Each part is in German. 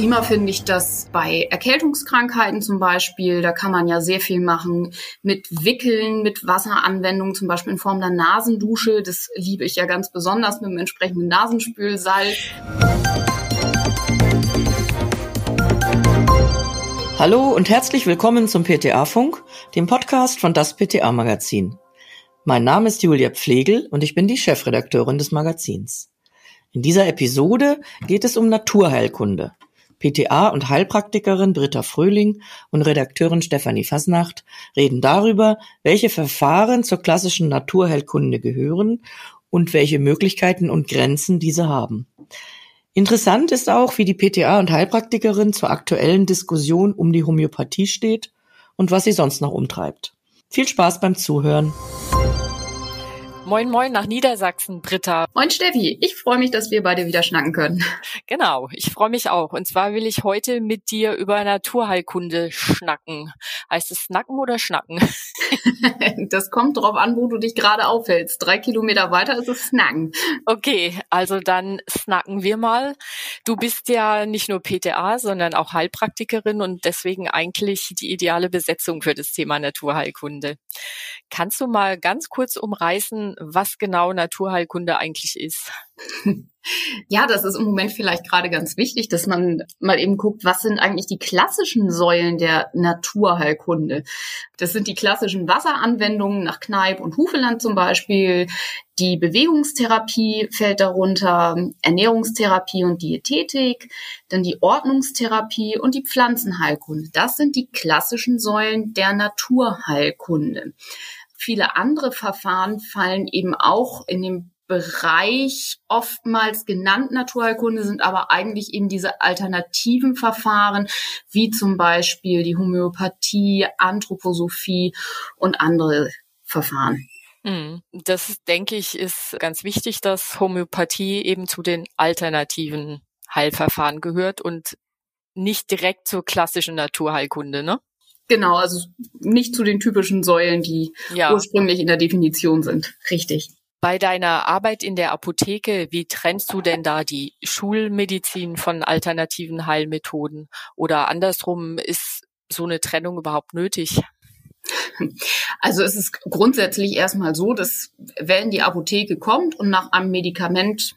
Prima finde ich das bei Erkältungskrankheiten zum Beispiel. Da kann man ja sehr viel machen mit Wickeln, mit Wasseranwendungen, zum Beispiel in Form der Nasendusche. Das liebe ich ja ganz besonders mit dem entsprechenden Nasenspülsalz. Hallo und herzlich willkommen zum PTA-Funk, dem Podcast von das PTA-Magazin. Mein Name ist Julia Pflegel und ich bin die Chefredakteurin des Magazins. In dieser Episode geht es um Naturheilkunde. PTA und Heilpraktikerin Britta Fröhling und Redakteurin Stefanie Fasnacht reden darüber, welche Verfahren zur klassischen Naturheilkunde gehören und welche Möglichkeiten und Grenzen diese haben. Interessant ist auch, wie die PTA und Heilpraktikerin zur aktuellen Diskussion um die Homöopathie steht und was sie sonst noch umtreibt. Viel Spaß beim Zuhören. Moin, moin nach Niedersachsen, Britta. Moin, Steffi. Ich freue mich, dass wir beide wieder schnacken können. Genau, ich freue mich auch. Und zwar will ich heute mit dir über Naturheilkunde schnacken. Heißt es snacken oder schnacken? das kommt drauf an, wo du dich gerade aufhältst. Drei Kilometer weiter ist es snacken. Okay, also dann snacken wir mal. Du bist ja nicht nur PTA, sondern auch Heilpraktikerin und deswegen eigentlich die ideale Besetzung für das Thema Naturheilkunde. Kannst du mal ganz kurz umreißen, was genau Naturheilkunde eigentlich ist. Ja, das ist im Moment vielleicht gerade ganz wichtig, dass man mal eben guckt, was sind eigentlich die klassischen Säulen der Naturheilkunde. Das sind die klassischen Wasseranwendungen nach Kneipp und Hufeland zum Beispiel. Die Bewegungstherapie fällt darunter, Ernährungstherapie und Diätetik, dann die Ordnungstherapie und die Pflanzenheilkunde. Das sind die klassischen Säulen der Naturheilkunde. Viele andere Verfahren fallen eben auch in den Bereich oftmals genannt Naturheilkunde sind aber eigentlich eben diese alternativen Verfahren, wie zum Beispiel die Homöopathie, Anthroposophie und andere Verfahren. Hm, das denke ich ist ganz wichtig, dass Homöopathie eben zu den alternativen Heilverfahren gehört und nicht direkt zur klassischen Naturheilkunde, ne? Genau, also nicht zu den typischen Säulen, die ja. ursprünglich in der Definition sind. Richtig. Bei deiner Arbeit in der Apotheke, wie trennst du denn da die Schulmedizin von alternativen Heilmethoden? Oder andersrum, ist so eine Trennung überhaupt nötig? Also es ist grundsätzlich erstmal so, dass wenn die Apotheke kommt und nach einem Medikament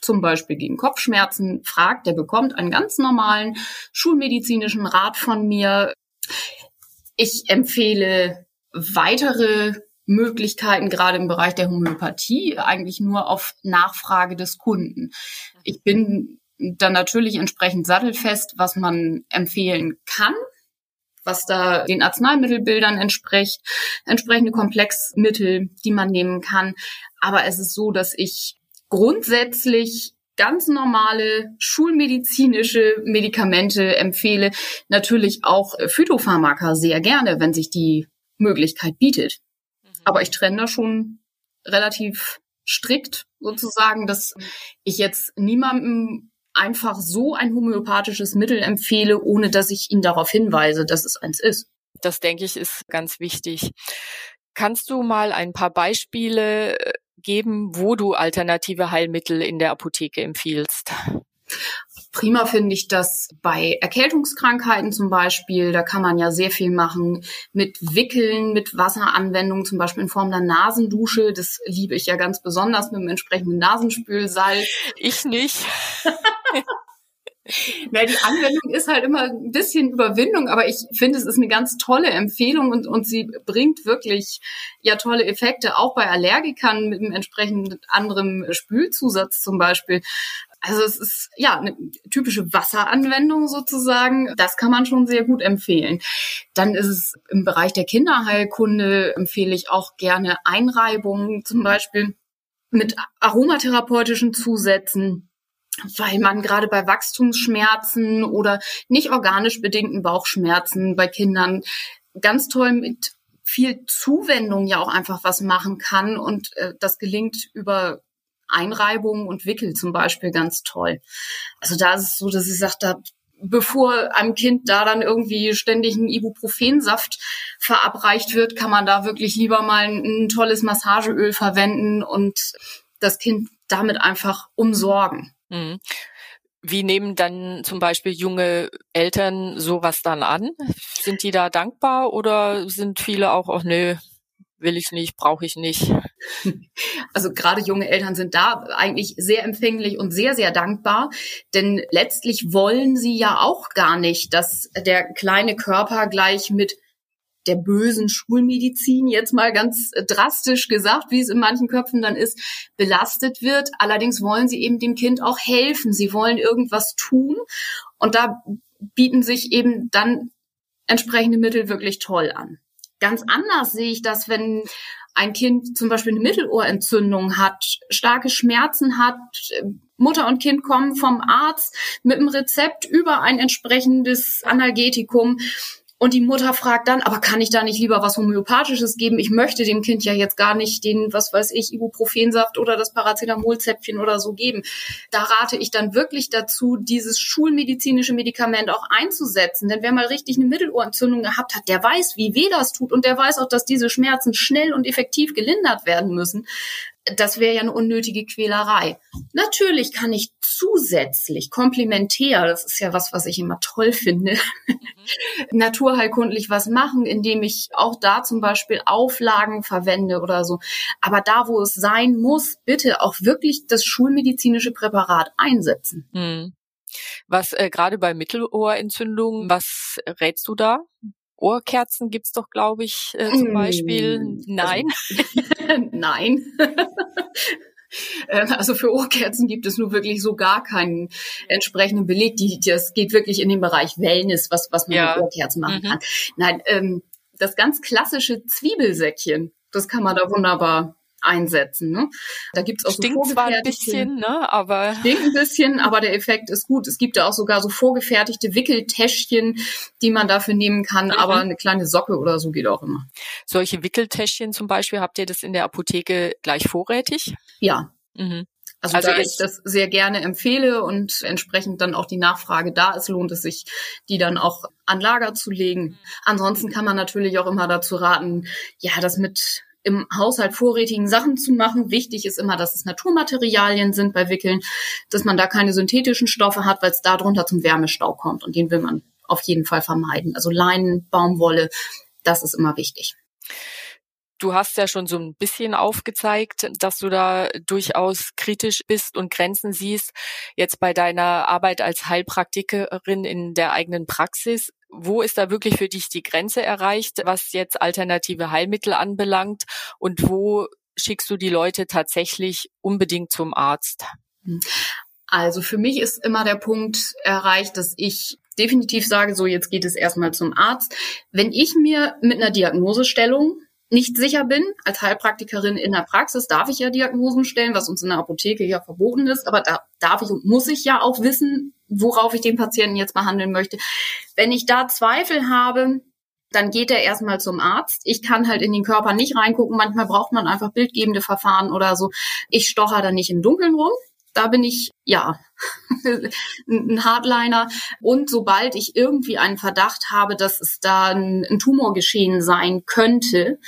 zum Beispiel gegen Kopfschmerzen fragt, der bekommt einen ganz normalen schulmedizinischen Rat von mir. Ich empfehle weitere Möglichkeiten, gerade im Bereich der Homöopathie, eigentlich nur auf Nachfrage des Kunden. Ich bin dann natürlich entsprechend sattelfest, was man empfehlen kann, was da den Arzneimittelbildern entspricht, entsprechende Komplexmittel, die man nehmen kann. Aber es ist so, dass ich grundsätzlich ganz normale schulmedizinische Medikamente empfehle. Natürlich auch Phytopharmaka sehr gerne, wenn sich die Möglichkeit bietet. Aber ich trenne da schon relativ strikt sozusagen, dass ich jetzt niemandem einfach so ein homöopathisches Mittel empfehle, ohne dass ich ihn darauf hinweise, dass es eins ist. Das denke ich ist ganz wichtig. Kannst du mal ein paar Beispiele äh, geben, wo du alternative Heilmittel in der Apotheke empfiehlst? Prima finde ich das bei Erkältungskrankheiten zum Beispiel. Da kann man ja sehr viel machen mit Wickeln, mit Wasseranwendungen, zum Beispiel in Form der Nasendusche. Das liebe ich ja ganz besonders mit dem entsprechenden Nasenspülsalz. Ich nicht. Ja, die Anwendung ist halt immer ein bisschen Überwindung, aber ich finde, es ist eine ganz tolle Empfehlung und, und sie bringt wirklich ja tolle Effekte, auch bei Allergikern mit einem entsprechend anderen Spülzusatz zum Beispiel. Also es ist ja eine typische Wasseranwendung sozusagen. Das kann man schon sehr gut empfehlen. Dann ist es im Bereich der Kinderheilkunde empfehle ich auch gerne Einreibungen zum Beispiel mit aromatherapeutischen Zusätzen weil man gerade bei Wachstumsschmerzen oder nicht organisch bedingten Bauchschmerzen bei Kindern ganz toll mit viel Zuwendung ja auch einfach was machen kann und äh, das gelingt über Einreibungen und Wickel zum Beispiel ganz toll. Also da ist es so, dass ich sage, da bevor einem Kind da dann irgendwie ständig ein Ibuprofensaft verabreicht wird, kann man da wirklich lieber mal ein, ein tolles Massageöl verwenden und das Kind damit einfach umsorgen. Mhm. Wie nehmen dann zum Beispiel junge Eltern sowas dann an? Sind die da dankbar oder sind viele auch, ach nö, will ich nicht, brauche ich nicht? Also gerade junge Eltern sind da eigentlich sehr empfänglich und sehr, sehr dankbar, denn letztlich wollen sie ja auch gar nicht, dass der kleine Körper gleich mit der bösen Schulmedizin, jetzt mal ganz drastisch gesagt, wie es in manchen Köpfen dann ist, belastet wird. Allerdings wollen sie eben dem Kind auch helfen. Sie wollen irgendwas tun. Und da bieten sich eben dann entsprechende Mittel wirklich toll an. Ganz anders sehe ich das, wenn ein Kind zum Beispiel eine Mittelohrentzündung hat, starke Schmerzen hat, Mutter und Kind kommen vom Arzt mit einem Rezept über ein entsprechendes Analgetikum und die Mutter fragt dann, aber kann ich da nicht lieber was Homöopathisches geben? Ich möchte dem Kind ja jetzt gar nicht den, was weiß ich, Ibuprofensaft oder das Paracetamolzäpfchen oder so geben. Da rate ich dann wirklich dazu, dieses schulmedizinische Medikament auch einzusetzen. Denn wer mal richtig eine Mittelohrentzündung gehabt hat, der weiß, wie weh das tut und der weiß auch, dass diese Schmerzen schnell und effektiv gelindert werden müssen das wäre ja eine unnötige Quälerei. Natürlich kann ich zusätzlich, komplementär, das ist ja was, was ich immer toll finde, mhm. naturheilkundlich was machen, indem ich auch da zum Beispiel Auflagen verwende oder so. Aber da, wo es sein muss, bitte auch wirklich das schulmedizinische Präparat einsetzen. Mhm. Was äh, gerade bei Mittelohrentzündungen, was rätst du da? Ohrkerzen gibt's doch, glaube ich, äh, zum Beispiel. Mm, Nein. Also, Nein. Ähm, also für Ohrkerzen gibt es nur wirklich so gar keinen entsprechenden Beleg. Die, das geht wirklich in den Bereich Wellness, was, was man ja. mit Ohrkerzen machen mhm. kann. Nein, ähm, das ganz klassische Zwiebelsäckchen, das kann man da wunderbar einsetzen. Ne? Da gibt's auch Stinkt so zwar ein bisschen, ne? aber stinkt ein bisschen, aber der Effekt ist gut. Es gibt da auch sogar so vorgefertigte Wickeltäschchen, die man dafür nehmen kann, mhm. aber eine kleine Socke oder so geht auch immer. Solche Wickeltäschchen zum Beispiel, habt ihr das in der Apotheke gleich vorrätig? Ja. Mhm. Also, also da ich das sehr gerne empfehle und entsprechend dann auch die Nachfrage da ist, lohnt es sich, die dann auch an Lager zu legen. Mhm. Ansonsten kann man natürlich auch immer dazu raten, ja, das mit im Haushalt vorrätigen Sachen zu machen. Wichtig ist immer, dass es Naturmaterialien sind bei Wickeln, dass man da keine synthetischen Stoffe hat, weil es darunter zum Wärmestau kommt und den will man auf jeden Fall vermeiden. Also Leinen, Baumwolle, das ist immer wichtig. Du hast ja schon so ein bisschen aufgezeigt, dass du da durchaus kritisch bist und Grenzen siehst. Jetzt bei deiner Arbeit als Heilpraktikerin in der eigenen Praxis wo ist da wirklich für dich die Grenze erreicht, was jetzt alternative Heilmittel anbelangt und wo schickst du die Leute tatsächlich unbedingt zum Arzt? Also für mich ist immer der Punkt erreicht, dass ich definitiv sage, so jetzt geht es erstmal zum Arzt. Wenn ich mir mit einer Diagnosestellung nicht sicher bin, als Heilpraktikerin in der Praxis darf ich ja Diagnosen stellen, was uns in der Apotheke ja verboten ist, aber da darf ich und muss ich ja auch wissen, worauf ich den Patienten jetzt behandeln möchte. Wenn ich da Zweifel habe, dann geht er erstmal zum Arzt. Ich kann halt in den Körper nicht reingucken. Manchmal braucht man einfach bildgebende Verfahren oder so. Ich stocher da nicht im Dunkeln rum. Da bin ich, ja, ein Hardliner. Und sobald ich irgendwie einen Verdacht habe, dass es da ein, ein Tumor geschehen sein könnte,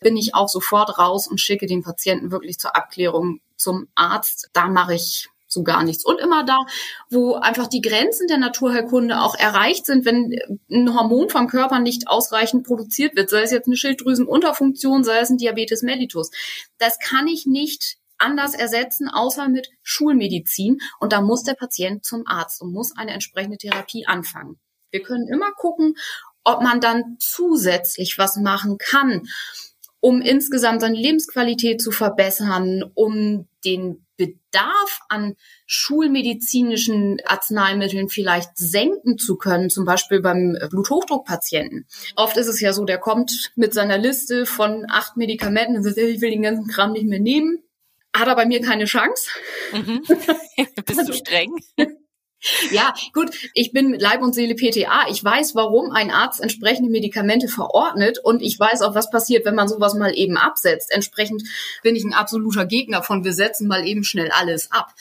bin ich auch sofort raus und schicke den Patienten wirklich zur Abklärung zum Arzt. Da mache ich so gar nichts. Und immer da, wo einfach die Grenzen der Naturheilkunde auch erreicht sind, wenn ein Hormon vom Körper nicht ausreichend produziert wird, sei es jetzt eine Schilddrüsenunterfunktion, sei es ein Diabetes mellitus. Das kann ich nicht anders ersetzen, außer mit Schulmedizin. Und da muss der Patient zum Arzt und muss eine entsprechende Therapie anfangen. Wir können immer gucken, ob man dann zusätzlich was machen kann, um insgesamt seine Lebensqualität zu verbessern, um den Bedarf an schulmedizinischen Arzneimitteln vielleicht senken zu können, zum Beispiel beim Bluthochdruckpatienten. Oft ist es ja so, der kommt mit seiner Liste von acht Medikamenten und sagt, ich will den ganzen Kram nicht mehr nehmen hat er bei mir keine Chance. Mhm. Bist du streng? Ja, gut, ich bin mit Leib und Seele PTA. Ich weiß, warum ein Arzt entsprechende Medikamente verordnet und ich weiß auch, was passiert, wenn man sowas mal eben absetzt. Entsprechend bin ich ein absoluter Gegner von, wir setzen mal eben schnell alles ab.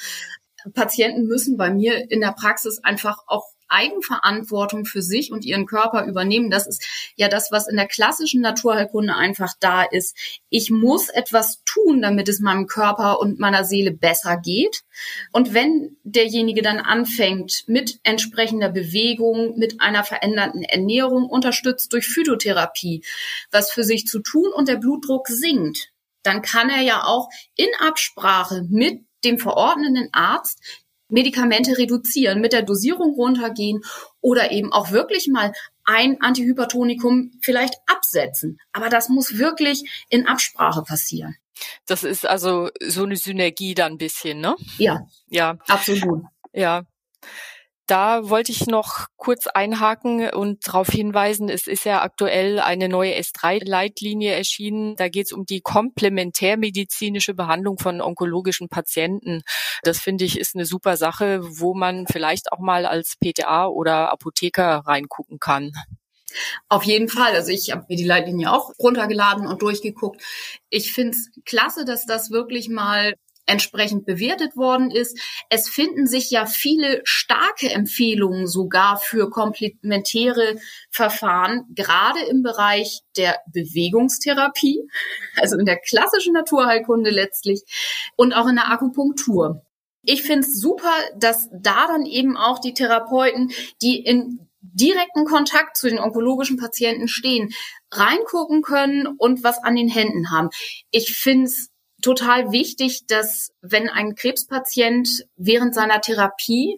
Patienten müssen bei mir in der Praxis einfach auch Eigenverantwortung für sich und ihren Körper übernehmen. Das ist ja das, was in der klassischen Naturheilkunde einfach da ist. Ich muss etwas tun, damit es meinem Körper und meiner Seele besser geht. Und wenn derjenige dann anfängt mit entsprechender Bewegung, mit einer veränderten Ernährung, unterstützt durch Phytotherapie, was für sich zu tun und der Blutdruck sinkt, dann kann er ja auch in Absprache mit dem verordnenden Arzt Medikamente reduzieren, mit der Dosierung runtergehen oder eben auch wirklich mal ein Antihypertonikum vielleicht absetzen. Aber das muss wirklich in Absprache passieren. Das ist also so eine Synergie dann ein bisschen, ne? Ja. Ja. Absolut. Ja. Da wollte ich noch kurz einhaken und darauf hinweisen, es ist ja aktuell eine neue S3-Leitlinie erschienen. Da geht es um die komplementärmedizinische Behandlung von onkologischen Patienten. Das finde ich ist eine super Sache, wo man vielleicht auch mal als PTA oder Apotheker reingucken kann. Auf jeden Fall. Also ich habe mir die Leitlinie auch runtergeladen und durchgeguckt. Ich finde es klasse, dass das wirklich mal entsprechend bewertet worden ist. Es finden sich ja viele starke Empfehlungen sogar für komplementäre Verfahren, gerade im Bereich der Bewegungstherapie, also in der klassischen Naturheilkunde letztlich und auch in der Akupunktur. Ich finde es super, dass da dann eben auch die Therapeuten, die in direkten Kontakt zu den onkologischen Patienten stehen, reingucken können und was an den Händen haben. Ich finde es total wichtig, dass wenn ein Krebspatient während seiner Therapie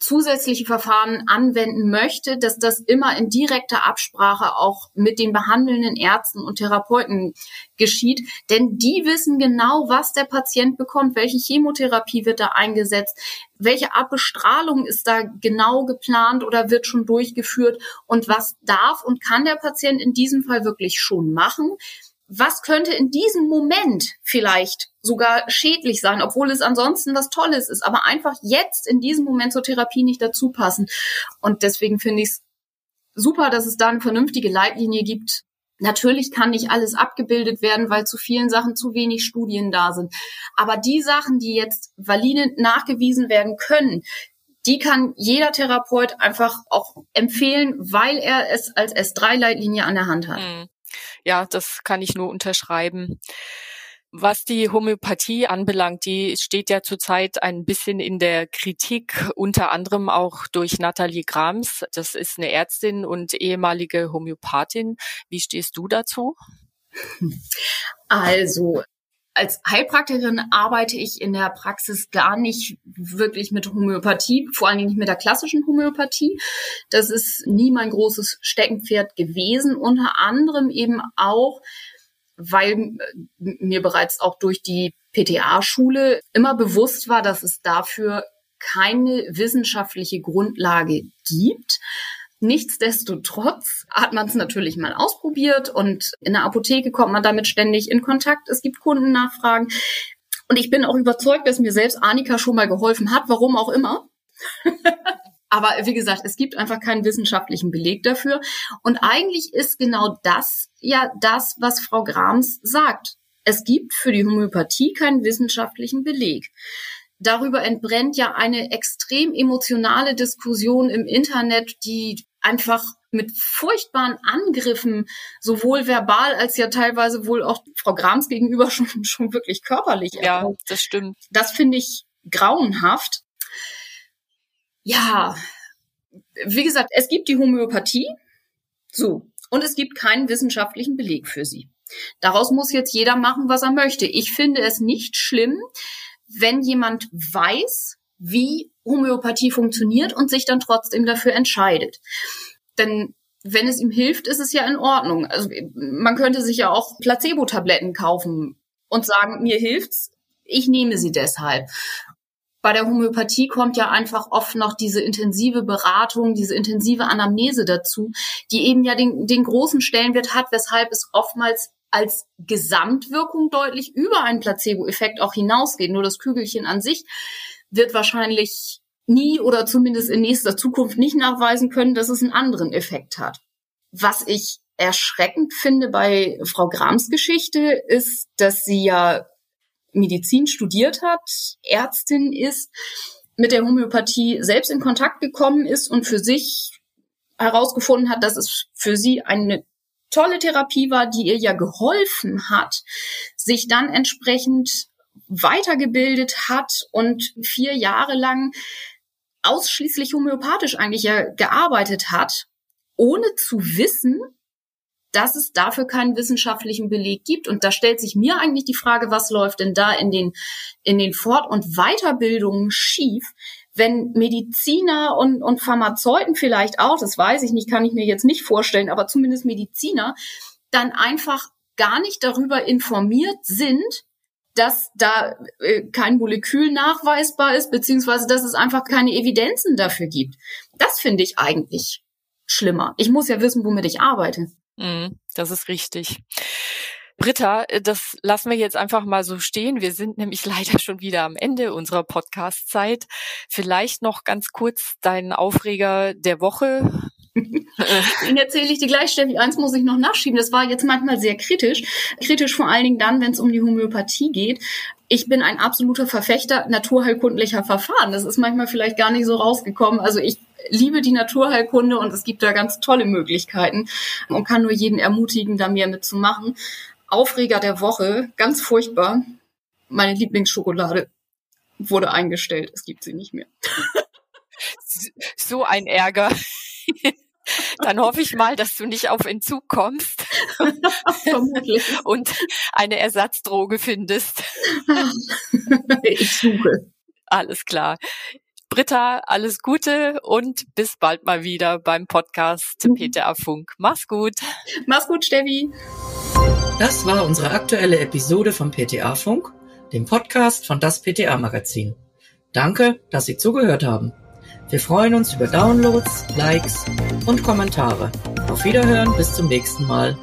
zusätzliche Verfahren anwenden möchte, dass das immer in direkter Absprache auch mit den behandelnden Ärzten und Therapeuten geschieht. Denn die wissen genau, was der Patient bekommt, welche Chemotherapie wird da eingesetzt, welche Abbestrahlung ist da genau geplant oder wird schon durchgeführt und was darf und kann der Patient in diesem Fall wirklich schon machen was könnte in diesem Moment vielleicht sogar schädlich sein, obwohl es ansonsten was Tolles ist, aber einfach jetzt in diesem Moment zur Therapie nicht dazu passen. Und deswegen finde ich es super, dass es da eine vernünftige Leitlinie gibt. Natürlich kann nicht alles abgebildet werden, weil zu vielen Sachen zu wenig Studien da sind. Aber die Sachen, die jetzt valide nachgewiesen werden können, die kann jeder Therapeut einfach auch empfehlen, weil er es als S3-Leitlinie an der Hand hat. Mhm ja, das kann ich nur unterschreiben. Was die Homöopathie anbelangt, die steht ja zurzeit ein bisschen in der Kritik, unter anderem auch durch Nathalie Grams. Das ist eine Ärztin und ehemalige Homöopathin. Wie stehst du dazu? Also, als Heilpraktikerin arbeite ich in der Praxis gar nicht wirklich mit Homöopathie, vor allen Dingen nicht mit der klassischen Homöopathie. Das ist nie mein großes Steckenpferd gewesen, unter anderem eben auch, weil mir bereits auch durch die PTA-Schule immer bewusst war, dass es dafür keine wissenschaftliche Grundlage gibt. Nichtsdestotrotz hat man es natürlich mal ausprobiert und in der Apotheke kommt man damit ständig in Kontakt. Es gibt Kundennachfragen. Und ich bin auch überzeugt, dass mir selbst Annika schon mal geholfen hat, warum auch immer. Aber wie gesagt, es gibt einfach keinen wissenschaftlichen Beleg dafür. Und eigentlich ist genau das ja das, was Frau Grams sagt. Es gibt für die Homöopathie keinen wissenschaftlichen Beleg. Darüber entbrennt ja eine extrem emotionale Diskussion im Internet, die einfach mit furchtbaren Angriffen, sowohl verbal als ja teilweise wohl auch Frau Grams gegenüber schon, schon wirklich körperlich. Ja, das stimmt. Das finde ich grauenhaft. Ja, wie gesagt, es gibt die Homöopathie. So. Und es gibt keinen wissenschaftlichen Beleg für sie. Daraus muss jetzt jeder machen, was er möchte. Ich finde es nicht schlimm, wenn jemand weiß, wie Homöopathie funktioniert und sich dann trotzdem dafür entscheidet. Denn wenn es ihm hilft, ist es ja in Ordnung. Also man könnte sich ja auch Placebo-Tabletten kaufen und sagen, mir hilft's, ich nehme sie deshalb. Bei der Homöopathie kommt ja einfach oft noch diese intensive Beratung, diese intensive Anamnese dazu, die eben ja den, den großen Stellenwert hat, weshalb es oftmals als Gesamtwirkung deutlich über einen Placebo-Effekt auch hinausgeht. Nur das Kügelchen an sich wird wahrscheinlich nie oder zumindest in nächster Zukunft nicht nachweisen können, dass es einen anderen Effekt hat. Was ich erschreckend finde bei Frau Grams Geschichte ist, dass sie ja Medizin studiert hat, Ärztin ist, mit der Homöopathie selbst in Kontakt gekommen ist und für sich herausgefunden hat, dass es für sie eine tolle Therapie war, die ihr ja geholfen hat, sich dann entsprechend weitergebildet hat und vier Jahre lang ausschließlich homöopathisch eigentlich ja gearbeitet hat, ohne zu wissen, dass es dafür keinen wissenschaftlichen Beleg gibt. Und da stellt sich mir eigentlich die Frage, was läuft denn da in den, in den Fort- und Weiterbildungen schief, wenn Mediziner und, und Pharmazeuten vielleicht auch, das weiß ich nicht, kann ich mir jetzt nicht vorstellen, aber zumindest Mediziner, dann einfach gar nicht darüber informiert sind, dass da äh, kein Molekül nachweisbar ist, beziehungsweise dass es einfach keine Evidenzen dafür gibt. Das finde ich eigentlich schlimmer. Ich muss ja wissen, womit ich arbeite. Mm, das ist richtig. Britta, das lassen wir jetzt einfach mal so stehen. Wir sind nämlich leider schon wieder am Ende unserer Podcast-Zeit. Vielleicht noch ganz kurz deinen Aufreger der Woche. Den erzähle ich dir gleich, Steffi. Eins muss ich noch nachschieben. Das war jetzt manchmal sehr kritisch. Kritisch vor allen Dingen dann, wenn es um die Homöopathie geht. Ich bin ein absoluter Verfechter naturheilkundlicher Verfahren. Das ist manchmal vielleicht gar nicht so rausgekommen. Also ich liebe die Naturheilkunde und es gibt da ganz tolle Möglichkeiten und kann nur jeden ermutigen, da mehr mitzumachen. Aufreger der Woche, ganz furchtbar. Meine Lieblingsschokolade wurde eingestellt. Es gibt sie nicht mehr. so ein Ärger. Dann hoffe ich mal, dass du nicht auf Entzug kommst und eine Ersatzdroge findest. Ich suche. Alles klar. Britta, alles Gute und bis bald mal wieder beim Podcast mhm. PTA Funk. Mach's gut. Mach's gut, Steffi. Das war unsere aktuelle Episode vom PTA Funk, dem Podcast von das PTA Magazin. Danke, dass Sie zugehört haben. Wir freuen uns über Downloads, Likes und Kommentare. Auf Wiederhören, bis zum nächsten Mal.